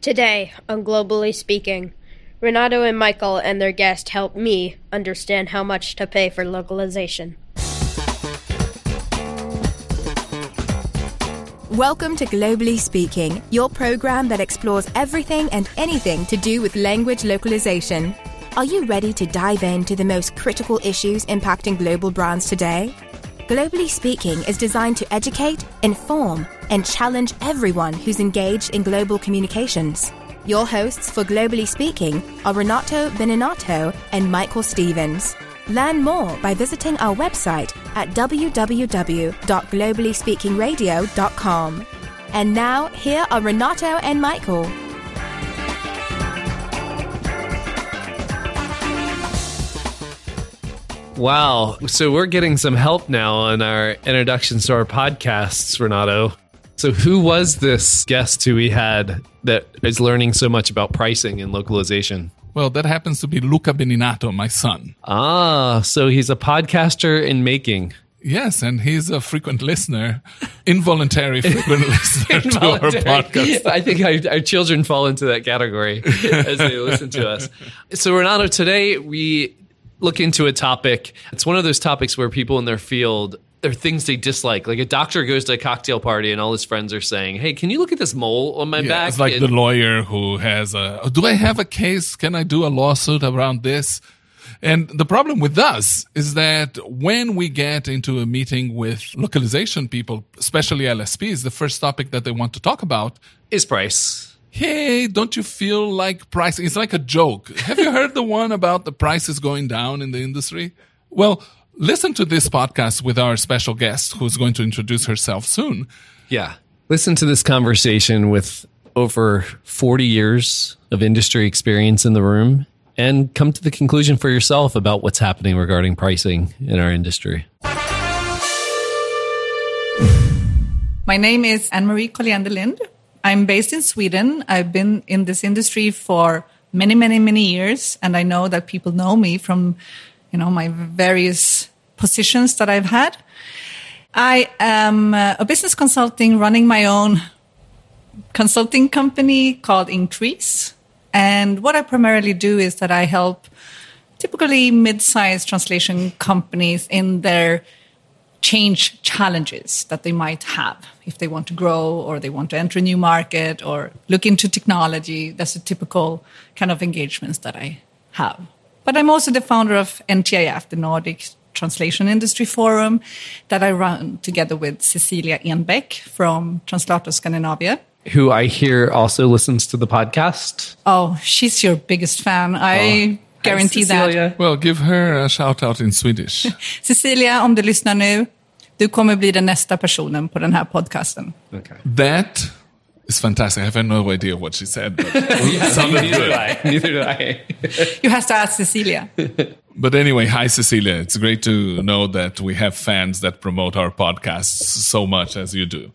Today, on Globally Speaking, Renato and Michael and their guest help me understand how much to pay for localization. Welcome to Globally Speaking, your program that explores everything and anything to do with language localization. Are you ready to dive into the most critical issues impacting global brands today? Globally Speaking is designed to educate, inform, and challenge everyone who's engaged in global communications. Your hosts for Globally Speaking are Renato Beninatto and Michael Stevens. Learn more by visiting our website at www.globallyspeakingradio.com. And now, here are Renato and Michael. Wow. So we're getting some help now on our introductions to our podcasts, Renato. So, who was this guest who we had that is learning so much about pricing and localization? Well, that happens to be Luca Beninatto, my son. Ah, so he's a podcaster in making. Yes, and he's a frequent listener, involuntary frequent listener to our podcast. I think our, our children fall into that category as they listen to us. So, Renato, today we look into a topic. It's one of those topics where people in their field there are things they dislike. Like a doctor goes to a cocktail party and all his friends are saying, "Hey, can you look at this mole on my Yeah, back?" it's like And- the lawyer who has a. Oh, do I have a case? Can I do a lawsuit around this? And the problem with us is that when we get into a meeting with localization people, especially LSPs, the first topic that they want to talk about is price. hey, don't you feel like pricing? It's like a joke. Have you heard the one about the prices going down in the industry? Well, listen to this podcast with our special guest who's going to introduce herself soon. Yeah. Listen to this conversation with over 40 years of industry experience in the room and come to the conclusion for yourself about what's happening regarding pricing in our industry. My name is Anne-Marie Colliander Lind. I'm based in Sweden. I've been in this industry for many, many, many years, and I know that people know me from, you know, my various positions that I've had. I am uh, a business consulting running my own consulting company called Inkrease. And what I primarily do is that I help typically mid-sized translation companies in their change challenges that they might have if they want to grow or they want to enter a new market or look into technology. That's the typical kind of engagements that I have. But I'm also the founder of NTIF, the Nordic Translation Industry Forum, that I run together with Cecilia Enbeck from Translator Scandinavia. Who I hear also listens to the podcast. Oh, she's your biggest fan. I oh. guarantee that. Well, give her a shout out in Swedish. Cecilia, om du lyssnar nu, du kommer bli den nästa personen på den här podcasten. Okay. that is fantastic. I have no idea what she said, but it sounded Neither do good. I. Neither do I. You have to ask Cecilia. But anyway, hi Cecilia. It's great to know that we have fans that promote our podcasts so much as you do.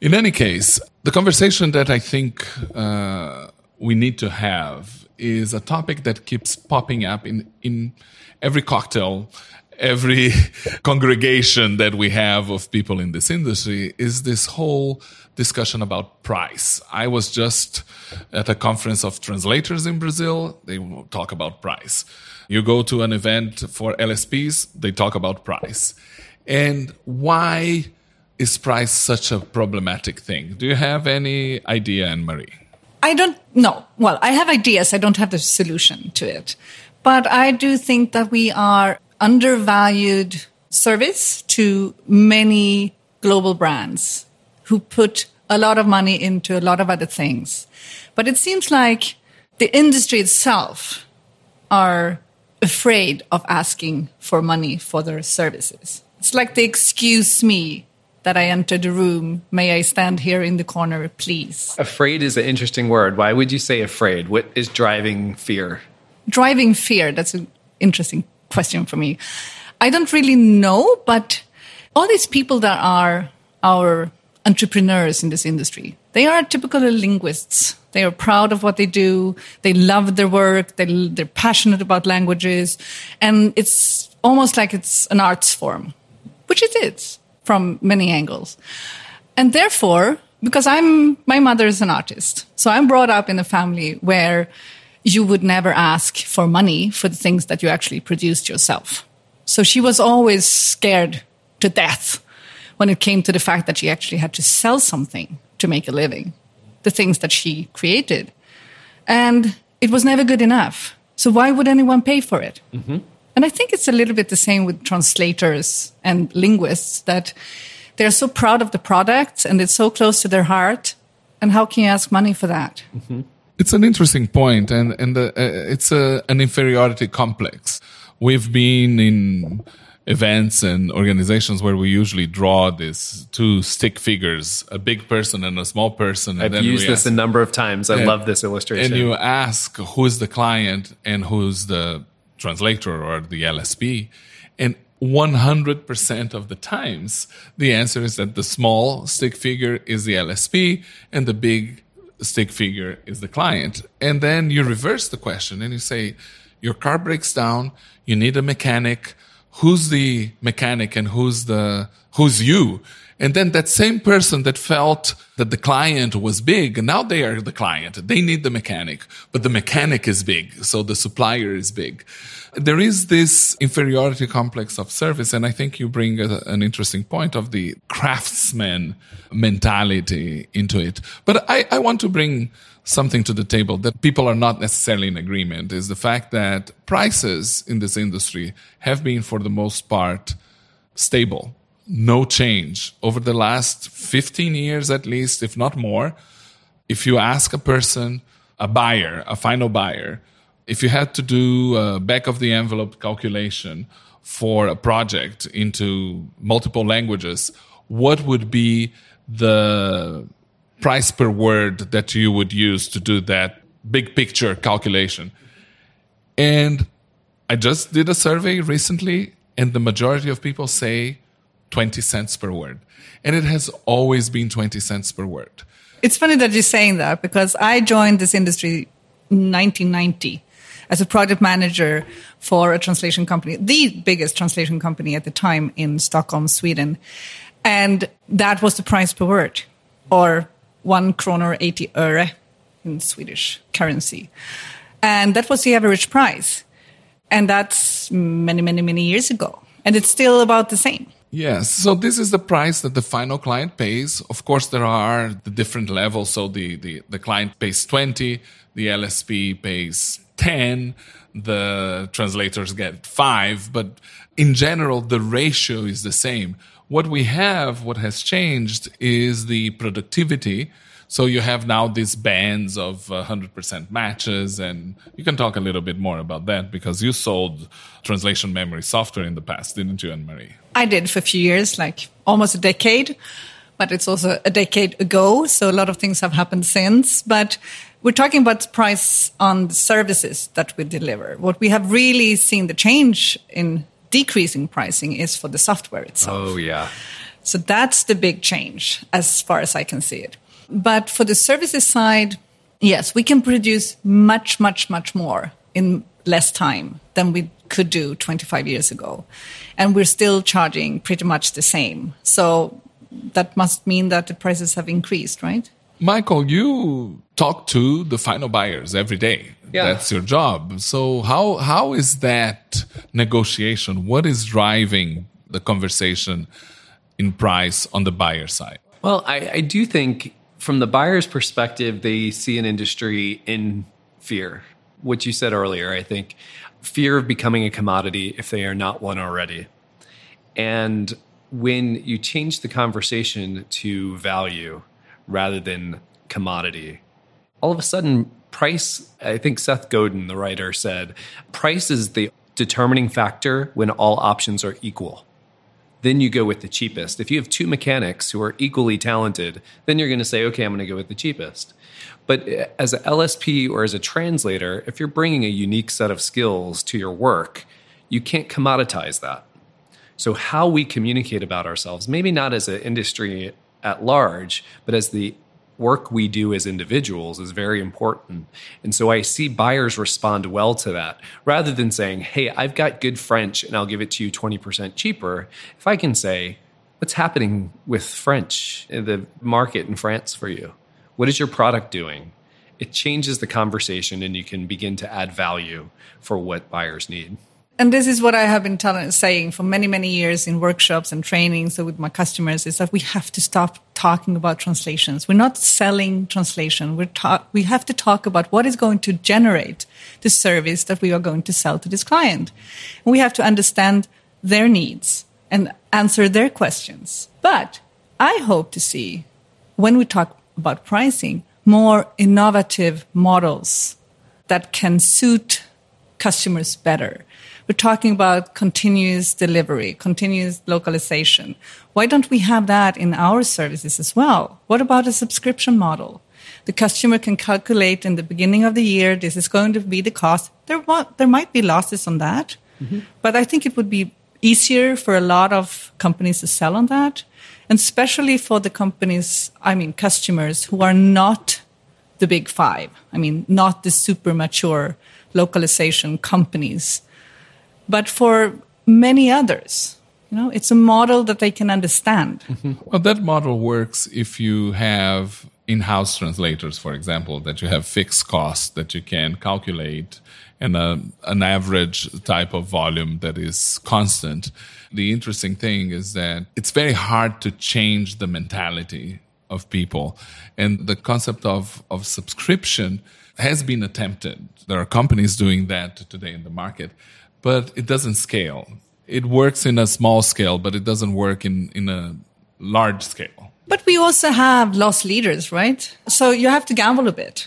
In any case, the conversation that I think uh, we need to have is a topic that keeps popping up in in every cocktail, every congregation that we have of people in this industry. Is this whole discussion about price? I was just at a conference of translators in Brazil. They talk about price. You go to an event for LSPs, they talk about price. And why is price such a problematic thing? Do you have any idea, Anne Marie? I don't know. Well, I have ideas. I don't have the solution to it. But I do think that we are undervalued service to many global brands who put a lot of money into a lot of other things. But it seems like the industry itself are afraid of asking for money for their services. It's like the excuse me that I entered the room. May I stand here in the corner, please? Afraid is an interesting word. Why would you say afraid? What is driving fear? driving fear that's an interesting question for me i don't really know but all these people that are our entrepreneurs in this industry. They are typically linguists. They are proud of what they do. They love their work. They, they're passionate about languages. And it's almost like it's an arts form which it is from many angles. And therefore because I'm my mother is an artist. So I'm brought up in a family where you would never ask for money for the things that you actually produced yourself. So she was always scared to death when it came to the fact that she actually had to sell something to make a living, the things that she created. And it was never good enough. So why would anyone pay for it? Mm-hmm. And I think it's a little bit the same with translators and linguists that they're so proud of the product and it's so close to their heart. And how can you ask money for that? Mm-hmm. It's an interesting point, and and uh, it's a, an inferiority complex. We've been in events and organizations where we usually draw these two stick figures, a big person and a small person. I've used this ask, a number of times. I and, love this illustration. And you ask who's the client and who's the translator or the LSP, and 100% of the times, the answer is that the small stick figure is the LSP and the big stick figure is the client. And then you reverse the question and you say, your car breaks down, you need a mechanic. Who's the mechanic and who's the, who's you? And then that same person that felt that the client was big, now they are the client. They need the mechanic, but the mechanic is big. So the supplier is big. There is this inferiority complex of service. And I think you bring a, an interesting point of the craftsman mentality into it. But I, I want to bring something to the table that people are not necessarily in agreement is the fact that prices in this industry have been for the most part stable no change over the last 15 years at least, if not more. If you ask a person, a buyer, a final buyer, if you had to do a back of the envelope calculation for a project into multiple languages, what would be the price per word that you would use to do that big picture calculation? And I just did a survey recently, and the majority of people say 20 cents per word. And it has always been 20 cents per word. It's funny that you're saying that because I joined this industry in 1990 as a project manager for a translation company, the biggest translation company at the time in Stockholm, Sweden. And that was the price per word, or one kronor 80 öre in Swedish currency. And that was the average price. And that's many, many, many years ago. And it's still about the same. Yes. So this is the price that the final client pays. Of course, there are the different levels. So the, the, the client pays 20, the LSP pays 10, the translators get five, but in general, the ratio is the same. What we have, what has changed is the productivity so you have now these bands of uh, 100% matches, and you can talk a little bit more about that because you sold translation memory software in the past, didn't you, Anne Marie? I did for a few years, like almost a decade, but it's also a decade ago. So a lot of things have happened since. But we're talking about price on the services that we deliver. What we have really seen the change in decreasing pricing is for the software itself. Oh, yeah. So that's the big change as far as I can see it. But for the services side, yes, we can produce much, much, much more in less time than we could do 25 years ago. And we're still charging pretty much the same. So that must mean that the prices have increased, right? Michael, you talk to the final buyers every day. Yeah. That's your job. So how how is that negotiation? What is driving the conversation in price on the buyer side? Well, I, I do think from the buyer's perspective, they see an industry in fear. What you said earlier, I think fear of becoming a commodity if they are not one already. And when you change the conversation to value rather than commodity, all of a sudden, price, I think Seth Godin, the writer, said, price is the determining factor when all options are equal then you go with the cheapest. If you have two mechanics who are equally talented, then you're going to say, okay, I'm going to go with the cheapest. But uh, as an LSP or as a translator, if you're bringing a unique set of skills to your work, you can't commoditize that. So, how we communicate about ourselves, maybe not as an industry at large, but as the work we do as individuals is very important. And so I see buyers respond well to that rather than saying, hey, I've got good French and I'll give it to you 20% cheaper. If I can say, what's happening with French, in the market in France for you? What is your product doing? It changes the conversation and you can begin to add value for what buyers need. And this is what I have been telling, saying for many, many years in workshops and trainings with my customers is that we have to stop talking about translations. We're not selling translation. We're ta- we have to talk about what is going to generate the service that we are going to sell to this client. And we have to understand their needs and answer their questions. But I hope to see when we talk about pricing more innovative models that can suit customers better we're talking about continuous delivery, continuous localization. Why don't we have that in our services as well? What about a subscription model? The customer can calculate in the beginning of the year, this is going to be the cost. There, there might be losses on that, mm-hmm. but I think it would be easier for a lot of companies to sell on that. And especially for the companies, I mean, customers who are not the big five. I mean, not the super mature localization companies but for many others. You know, it's a model that they can understand. Mm-hmm. Well, that model works if you have in-house translators, for example, that you have fixed costs that you can calculate and a, an average type of volume that is constant. The interesting thing is that it's very hard to change the mentality of people. And the concept of, of subscription has been attempted. There are companies doing that today in the market but it doesn't scale. It works in a small scale, but it doesn't work in, in a large scale. But we also have loss leaders, right? So you have to gamble a bit.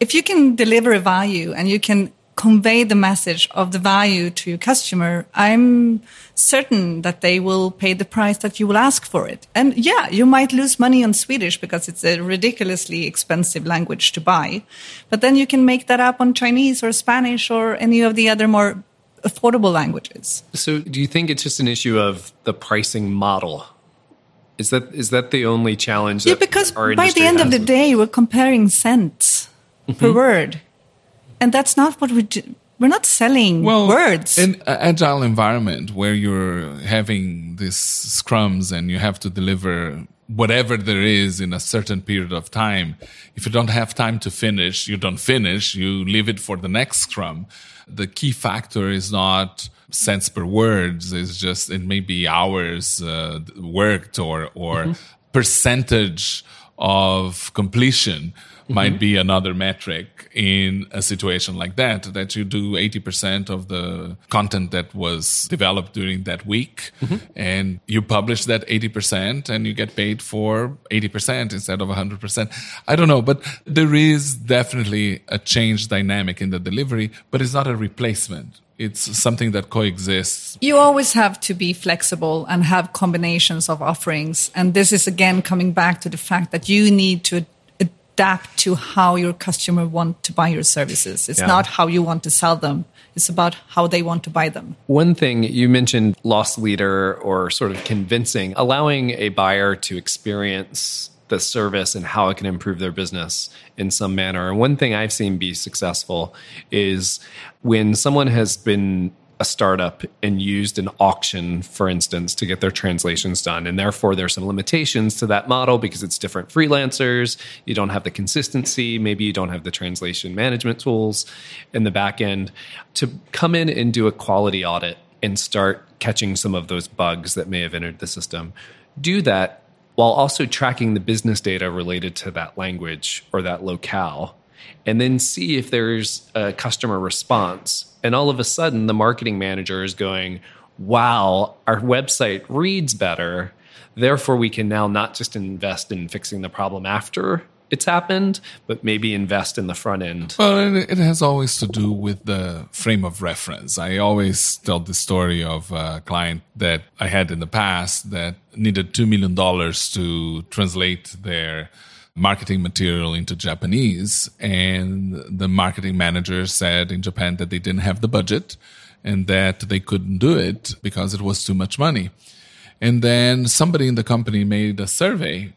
If you can deliver a value and you can convey the message of the value to your customer, I'm certain that they will pay the price that you will ask for it. And yeah, you might lose money on Swedish because it's a ridiculously expensive language to buy. But then you can make that up on Chinese or Spanish or any of the other more affordable languages. So, do you think it's just an issue of the pricing model? Is that is that the only challenge? yeah, because by the end of the day, we're comparing cents mm-hmm. per word, and that's not what we do. We're not selling well, words. In an agile environment where you're having these scrums and you have to deliver whatever there is in a certain period of time, if you don't have time to finish, you don't finish, you leave it for the next scrum the key factor is not cents per words it's just it may be hours uh, worked or or mm-hmm. percentage of completion mm-hmm. might be another metric in a situation like that that you do 80% of the content that was developed during that week mm-hmm. and you publish that 80% and you get paid for 80% instead of 100% i don't know but there is definitely a change dynamic in the delivery but it's not a replacement it's something that coexists. You always have to be flexible and have combinations of offerings. And this is again coming back to the fact that you need to adapt to how your customer want to buy your services. It's yeah. not how you want to sell them. It's about how they want to buy them. One thing you mentioned loss leader or sort of convincing, allowing a buyer to experience the service and how it can improve their business in some manner. And one thing I've seen be successful is when someone has been a startup and used an auction, for instance, to get their translations done. And therefore, there's some limitations to that model because it's different freelancers. You don't have the consistency. Maybe you don't have the translation management tools in the back end. To come in and do a quality audit and start catching some of those bugs that may have entered the system, do that while also tracking the business data related to that language or that locale, and then see if there's a customer response. And all of a sudden, the marketing manager is going, wow, our website reads better. Therefore, we can now not just invest in fixing the problem after it's happened, but maybe invest in the front end. Well, it has always to do with the frame of reference. I always tell the story of a client that I had in the past that needed $2 million to translate their marketing material into Japanese. And the marketing manager said in Japan that they didn't have the budget and that they couldn't do it because it was too much money. And then somebody in the company made a survey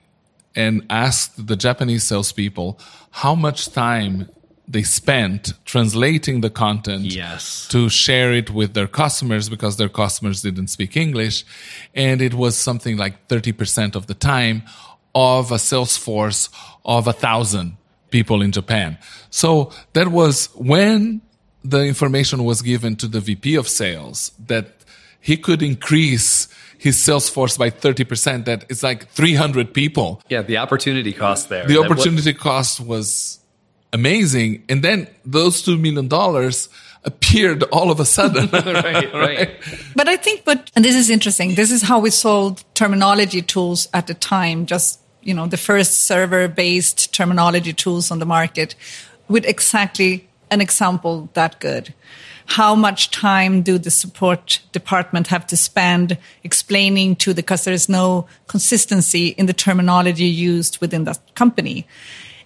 and asked the Japanese salespeople how much time they spent translating the content Yes. to share it with their customers because their customers didn't speak English. And it was something like 30% of the time of a sales force of a thousand people in Japan. So that was when the information was given to the VP of sales that he could increase his sales force by 30%. That it's like 300 people. Yeah, the opportunity cost there. The That what- opportunity cost was amazing. And then those $2 million appeared all of a sudden. right, right. But I think, but, and this is interesting. This is how we sold terminology tools at the time, just, you know, the first server based terminology tools on the market with exactly an example that good. How much time do the support department have to spend explaining to the because there's no consistency in the terminology used within that company?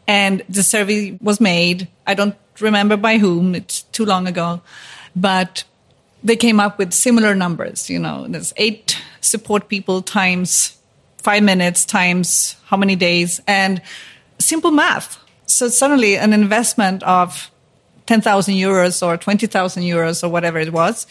And the survey was made. I don't remember by whom. It's too long ago, but they came up with similar numbers. You know, there's eight support people times five minutes times how many days and simple math. So suddenly an investment of 10,000 euros or 20,000 euros or whatever it was,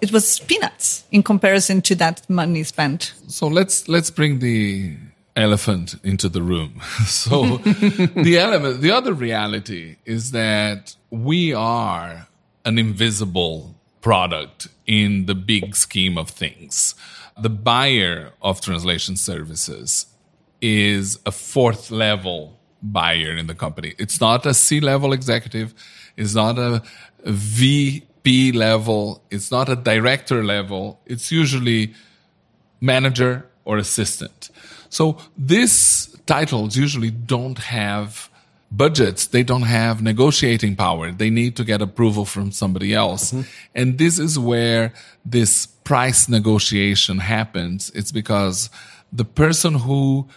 it was peanuts in comparison to that money spent. So let's let's bring the elephant into the room. So the element, the other reality is that we are an invisible product in the big scheme of things. The buyer of translation services is a fourth level buyer in the company. It's not a C level executive. It's not a VP level. It's not a director level. It's usually manager or assistant. So these titles usually don't have budgets. They don't have negotiating power. They need to get approval from somebody else. Mm-hmm. And this is where this price negotiation happens. It's because the person who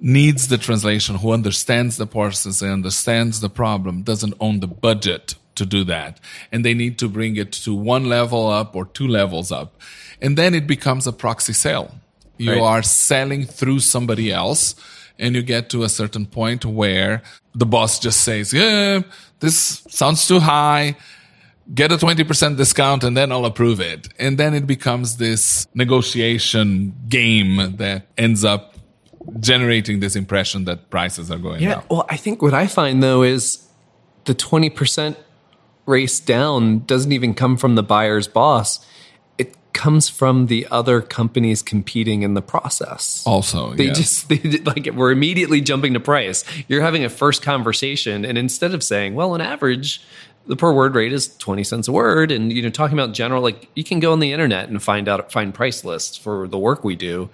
needs the translation, who understands the process and understands the problem, doesn't own the budget to do that. And they need to bring it to one level up or two levels up. And then it becomes a proxy sale. You Right. are selling through somebody else and you get to a certain point where the boss just says, yeah, this sounds too high. Get a 20% discount and then I'll approve it. And then it becomes this negotiation game that ends up generating this impression that prices are going up. Yeah. down. Well, I think what I find though is the 20% race down doesn't even come from the buyer's boss. Comes from the other companies competing in the process. Also, They yes. just they did- like we're immediately jumping to price. You're having a first conversation, and instead of saying, "Well, on average, the per word rate is twenty cents a word," and you know, talking about general, like you can go on the internet and find out find price lists for the work we do,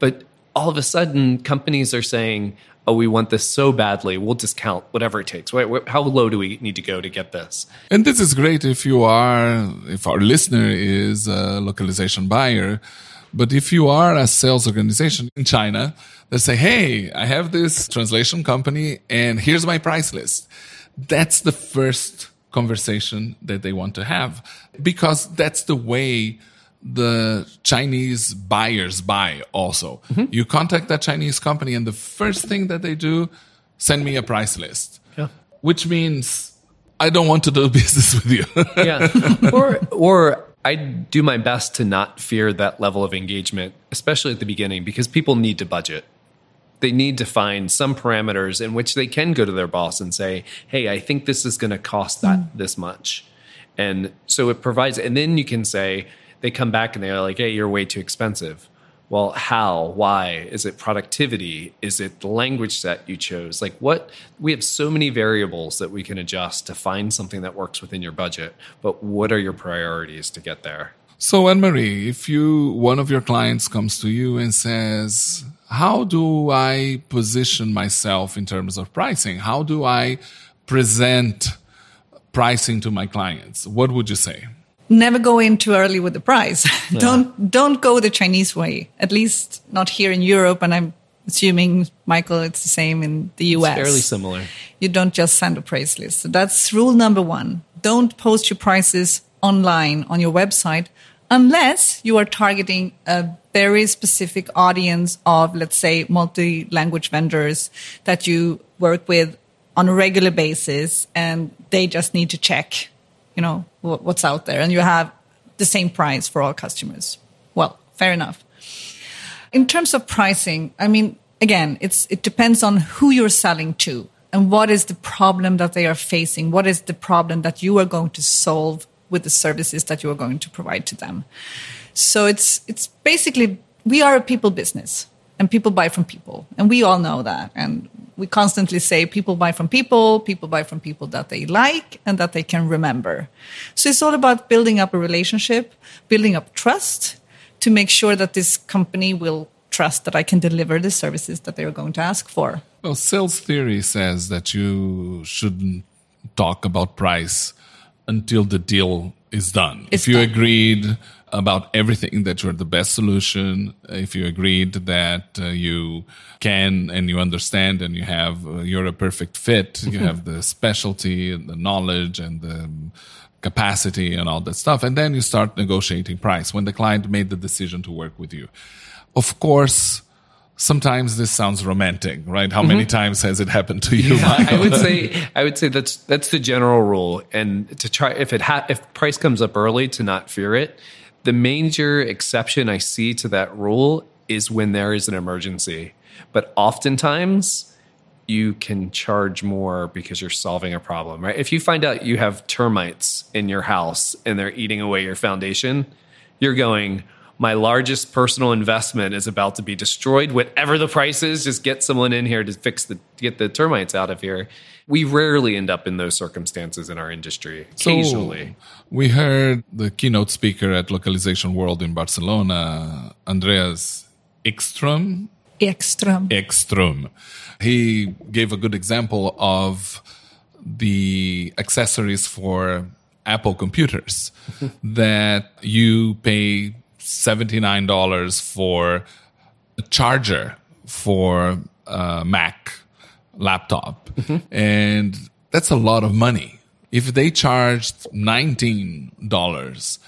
but all of a sudden, companies are saying, "Oh, we want this so badly, we'll discount whatever it takes." How low do we need to go to get this? And this is great if you are, if our listener is a localization buyer. But if you are a sales organization in China that say, Hey, I have this translation company and here's my price list. That's the first conversation that they want to have because that's the way the Chinese buyers buy also. Mm-hmm. You contact that Chinese company and the first thing that they do, send me a price list. Yeah. Which means I don't want to do business with you. yeah or or i do my best to not fear that level of engagement especially at the beginning because people need to budget they need to find some parameters in which they can go to their boss and say hey i think this is going to cost that mm. this much and so it provides and then you can say they come back and they're like hey you're way too expensive. Well how? Why? Is it productivity? Is it the language set you chose? Like what? We have so many variables that we can adjust to find something that works within your budget but what are your priorities to get there? So, Anne Marie, if you one of your clients comes to you and says, "How do I position myself in terms of pricing? How do I present pricing to my clients?" What would you say? Never go in too early with the price. don't don't go the Chinese way. At least not here in Europe, and I'm assuming Michael, it's the same in the US. fairly similar you don't just send a price list. So that's rule number one. Don't post your prices online on your website unless you are targeting a very specific audience of, let's say, multi language vendors that you work with on a regular basis and they just need to check, you know, what's out there and you have the same price for all customers. Well, fair enough. In terms of pricing, I mean, again, it's, it depends on who you're selling to and what is the problem that they are facing. What is the problem that you are going to solve with the services that you are going to provide to them. So it's, it's basically, we are a people business and people buy from people. And we all know that. And we constantly say people buy from people, people buy from people that they like and that they can remember. So it's all about building up a relationship, building up trust to make sure that this company will trust that I can deliver the services that they're going to ask for. Well, sales theory says that you shouldn't talk about price until the deal is done. It's if you done. agreed about everything that you're the best solution, if you agreed that uh, you can and you understand and you have uh, you're a perfect fit, you have the specialty and the knowledge and the capacity and all that stuff, and then you start negotiating price when the client made the decision to work with you. Of course, sometimes this sounds romantic, right? How many times has it happened to you? I would say I would say that's that's the general rule, and to try if it ha- if price comes up early to not fear it. The major exception I see to that rule is when there is an emergency, but oftentimes you can charge more because you're solving a problem, right? If you find out you have termites in your house and they're eating away your foundation, you're going, my largest personal investment is about to be destroyed. Whatever the price is, just get someone in here to fix the get the termites out of here. We rarely end up in those circumstances in our industry. Occasionally. So, we heard the keynote speaker at Localization World in Barcelona, Andreas Ekström. Ekström. Ekström. He gave a good example of the accessories for Apple computers that you pay $79 for a charger for a Mac laptop. And that's a lot of money. If they charged $19,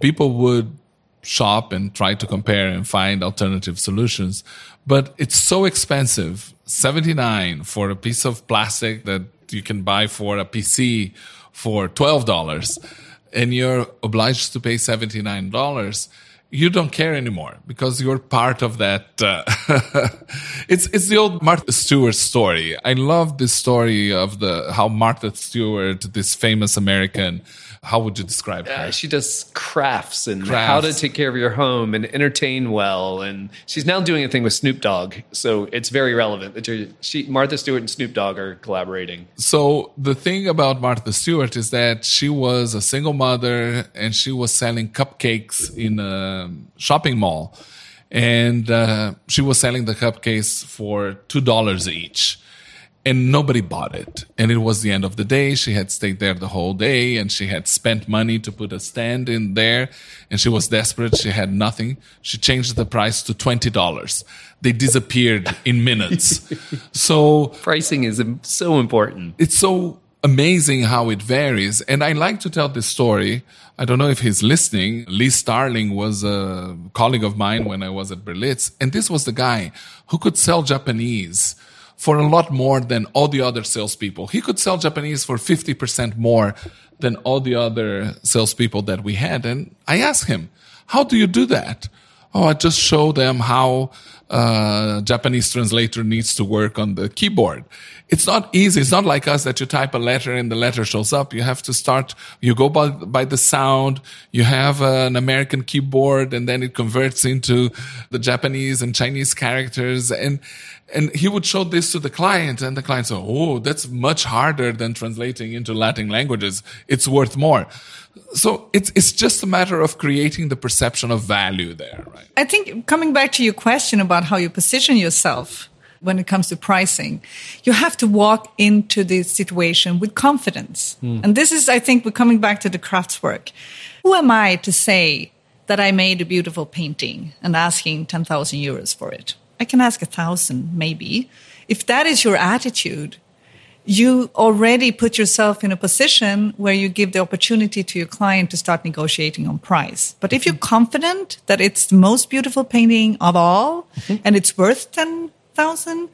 people would shop and try to compare and find alternative solutions. But it's so expensive. 79 for a piece of plastic that you can buy for a PC for $12 and you're obliged to pay $79 you don't care anymore because you're part of that. Uh, it's it's the old Martha Stewart story. I love this story of the how Martha Stewart, this famous American, how would you describe her? Uh, she does crafts and Crafts. how to take care of your home and entertain well. And she's now doing a thing with Snoop Dogg, so it's very relevant that she, Martha Stewart and Snoop Dogg are collaborating. So the thing about Martha Stewart is that she was a single mother and she was selling cupcakes in a shopping mall, and uh, she was selling the cupcakes for two dollars each. And nobody bought it. And it was the end of the day. She had stayed there the whole day and she had spent money to put a stand in there. And she was desperate. She had nothing. She changed the price to $20. They disappeared in minutes. so Pricing is so important. it's so amazing how it varies. And I like to tell this story. I don't know if he's listening. Lee Starling was a colleague of mine when I was at Berlitz. And this was the guy who could sell Japanese for a lot more than all the other salespeople. He could sell Japanese for 50% more than all the other salespeople that we had. And I asked him, how do you do that? Oh, I just show them how uh, Japanese translator needs to work on the keyboard. It's not easy. It's not like us that you type a letter and the letter shows up. You have to start, you go by, by the sound. You have an American keyboard and then it converts into the Japanese and Chinese characters. And, and he would show this to the client and the client said, Oh, that's much harder than translating into Latin languages. It's worth more. So it's, it's just a matter of creating the perception of value there, right? I think coming back to your question about how you position yourself when it comes to pricing, you have to walk into the situation with confidence. Hmm. And this is, I think, we're coming back to the crafts work. Who am I to say that I made a beautiful painting and asking 10,000 euros for it? I can ask a thousand, maybe. If that is your attitude, you already put yourself in a position where you give the opportunity to your client to start negotiating on price. But if you're confident that it's the most beautiful painting of all mm-hmm. and it's worth 10,000,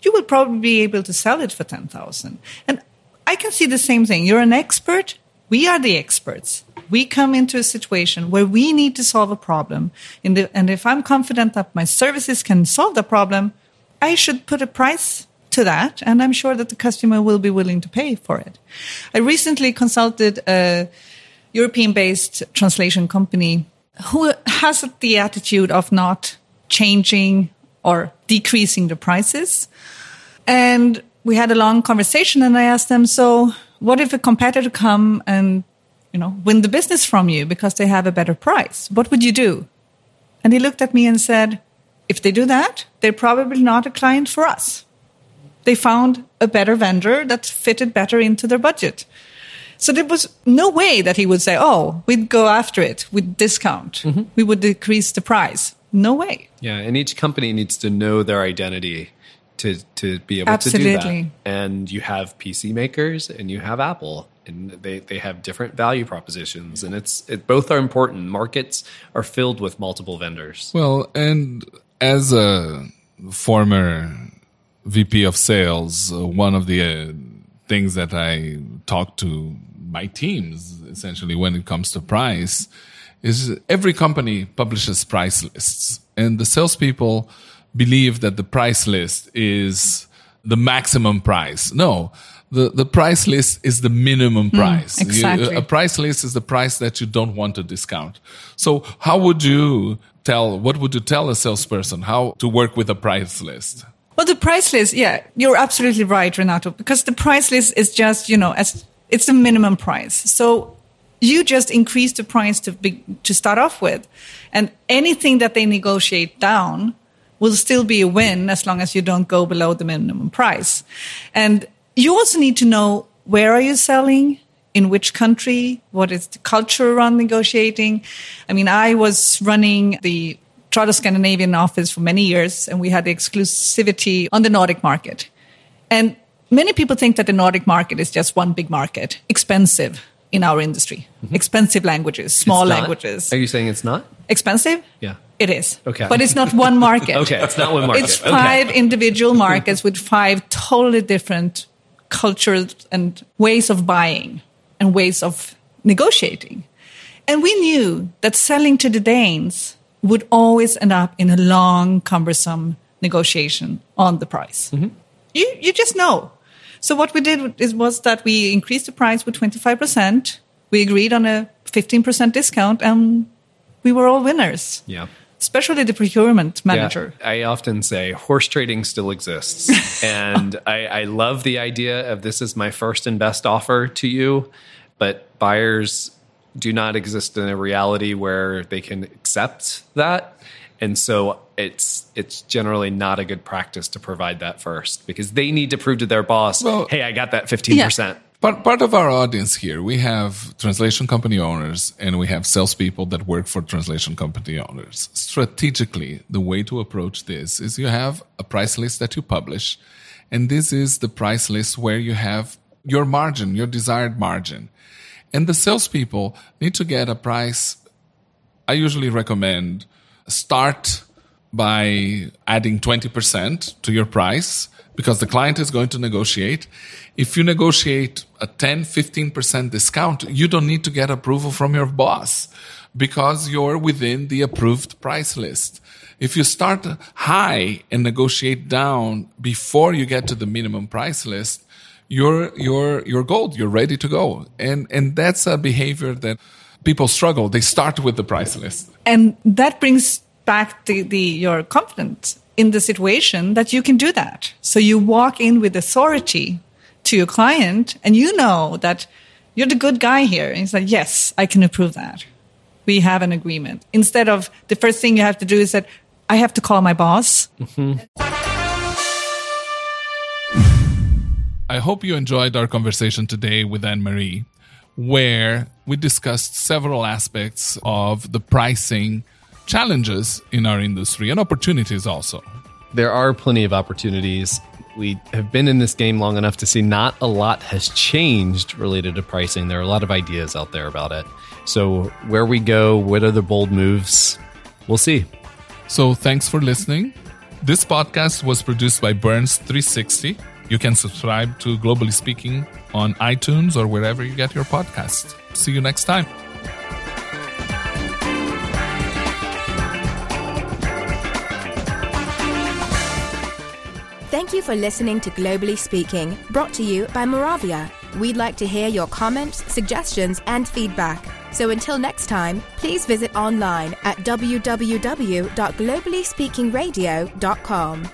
you will probably be able to sell it for 10,000. And I can see the same thing. You're an expert. We are the experts. We come into a situation where we need to solve a problem. The, and if I'm confident that my services can solve the problem, I should put a price to that. And I'm sure that the customer will be willing to pay for it. I recently consulted a European based translation company who has the attitude of not changing or decreasing the prices. And we had a long conversation and I asked them, so what if a competitor come and, you know, win the business from you because they have a better price? What would you do? And he looked at me and said, if they do that, they're probably not a client for us. They found a better vendor that fitted better into their budget. So there was no way that he would say, "Oh, we'd go after it with discount. Mm-hmm. We would decrease the price." No way. Yeah, and each company needs to know their identity to to be able Absolutely. to do that. And you have PC makers and you have Apple and they, they have different value propositions and it's it, both are important. Markets are filled with multiple vendors. Well, and as a former VP of sales, uh, one of the uh, things that I talk to my teams essentially when it comes to price is every company publishes price lists and the salespeople believe that the price list is the maximum price. No, the, the price list is the minimum hmm, price. Mm, exactly. You, a price list is the price that you don't want to discount. So how would you tell, what would you tell a salesperson how to work with a price list? Well, the price list, yeah, you're absolutely right, Renato, because the price list is just, you know, as it's the minimum price. So you just increase the price to be, to start off with, and anything that they negotiate down will still be a win as long as you don't go below the minimum price. And you also need to know where are you selling, in which country, what is the culture around negotiating. I mean, I was running the Trados Scandinavian office for many years, and we had the exclusivity on the Nordic market. And many people think that the Nordic market is just one big market, expensive in our industry, mm-hmm. expensive languages, small languages. Are you saying it's not? Expensive? Yeah. It is. Okay. But it's not one market. okay, it's not one market. It's five okay. individual markets with five totally different cultures and ways of buying and ways of negotiating. And we knew that selling to the Danes would always end up in a long, cumbersome negotiation on the price. Mm-hmm. You, you just know. So what we did is, was that we increased the price with 25%. We agreed on a 15% discount and we were all winners. Yeah. Especially the procurement manager. Yeah, I often say horse trading still exists. and I, I love the idea of this is my first and best offer to you, but buyers do not exist in a reality where they can accept that. And so it's it's generally not a good practice to provide that first because they need to prove to their boss, well, hey, I got that 15%. Yeah. Part, part of our audience here, we have translation company owners and we have salespeople that work for translation company owners. Strategically, the way to approach this is you have a price list that you publish, and this is the price list where you have your margin, your desired margin. And the salespeople need to get a price. I usually recommend start by adding 20% to your price because the client is going to negotiate. If you negotiate a 10, 15% discount, you don't need to get approval from your boss because you're within the approved price list. If you start high and negotiate down before you get to the minimum price list, you're you're you're gold. You're ready to go. And and that's a behavior that people struggle. They start with the price list. And that brings back the, the your confidence in the situation that you can do that. So you walk in with authority to your client and you know that you're the good guy here. And he's like, yes, I can approve that. We have an agreement. Instead of the first thing you have to do is that I have to call my boss. Mm-hmm. I hope you enjoyed our conversation today with Anne Marie, where we discussed several aspects of the pricing challenges in our industry and opportunities also. There are plenty of opportunities. We have been in this game long enough to see not a lot has changed related to pricing. There are a lot of ideas out there about it. So, where we go, what are the bold moves? We'll see. So, thanks for listening. This podcast was produced by Burns 360. You can subscribe to Globally Speaking on iTunes or wherever you get your podcasts. See you next time. You for listening to Globally Speaking, brought to you by Moravia. We'd like to hear your comments, suggestions, and feedback. So until next time, please visit online at www.globallyspeakingradio.com.